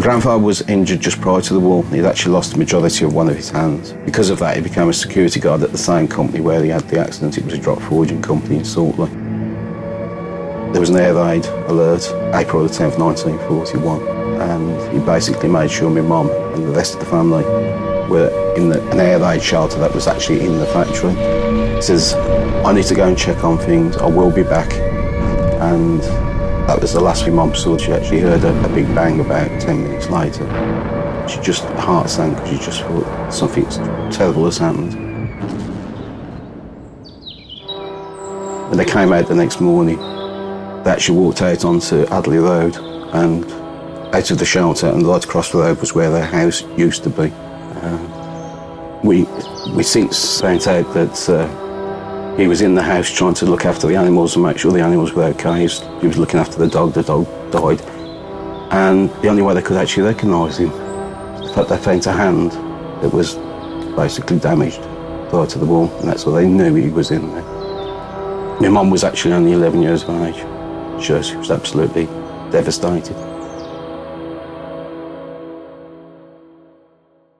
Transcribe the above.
My grandfather was injured just prior to the war. He'd actually lost the majority of one of his hands. Because of that, he became a security guard at the same company where he had the accident. It was a drop forging company in Saltley. There was an air raid alert, April the 10th, 1941, and he basically made sure my mum and the rest of the family were in the, an air raid shelter that was actually in the factory. He says, I need to go and check on things, I will be back. And that was the last thing mum saw. She actually heard a, a big bang about 10 minutes later. She just, her heart sank because she just thought something terrible has happened. When they came out the next morning, they actually walked out onto Adderley Road and out of the shelter and right across the road was where their house used to be. Uh, we, we since found out that uh, he was in the house trying to look after the animals and make sure the animals were okay. He was, he was looking after the dog, the dog died. And the only way they could actually recognise him, the fact they found a hand that was basically damaged prior to the war, and that's why they knew he was in there. My mum was actually only 11 years of age. Sure, she was absolutely devastated.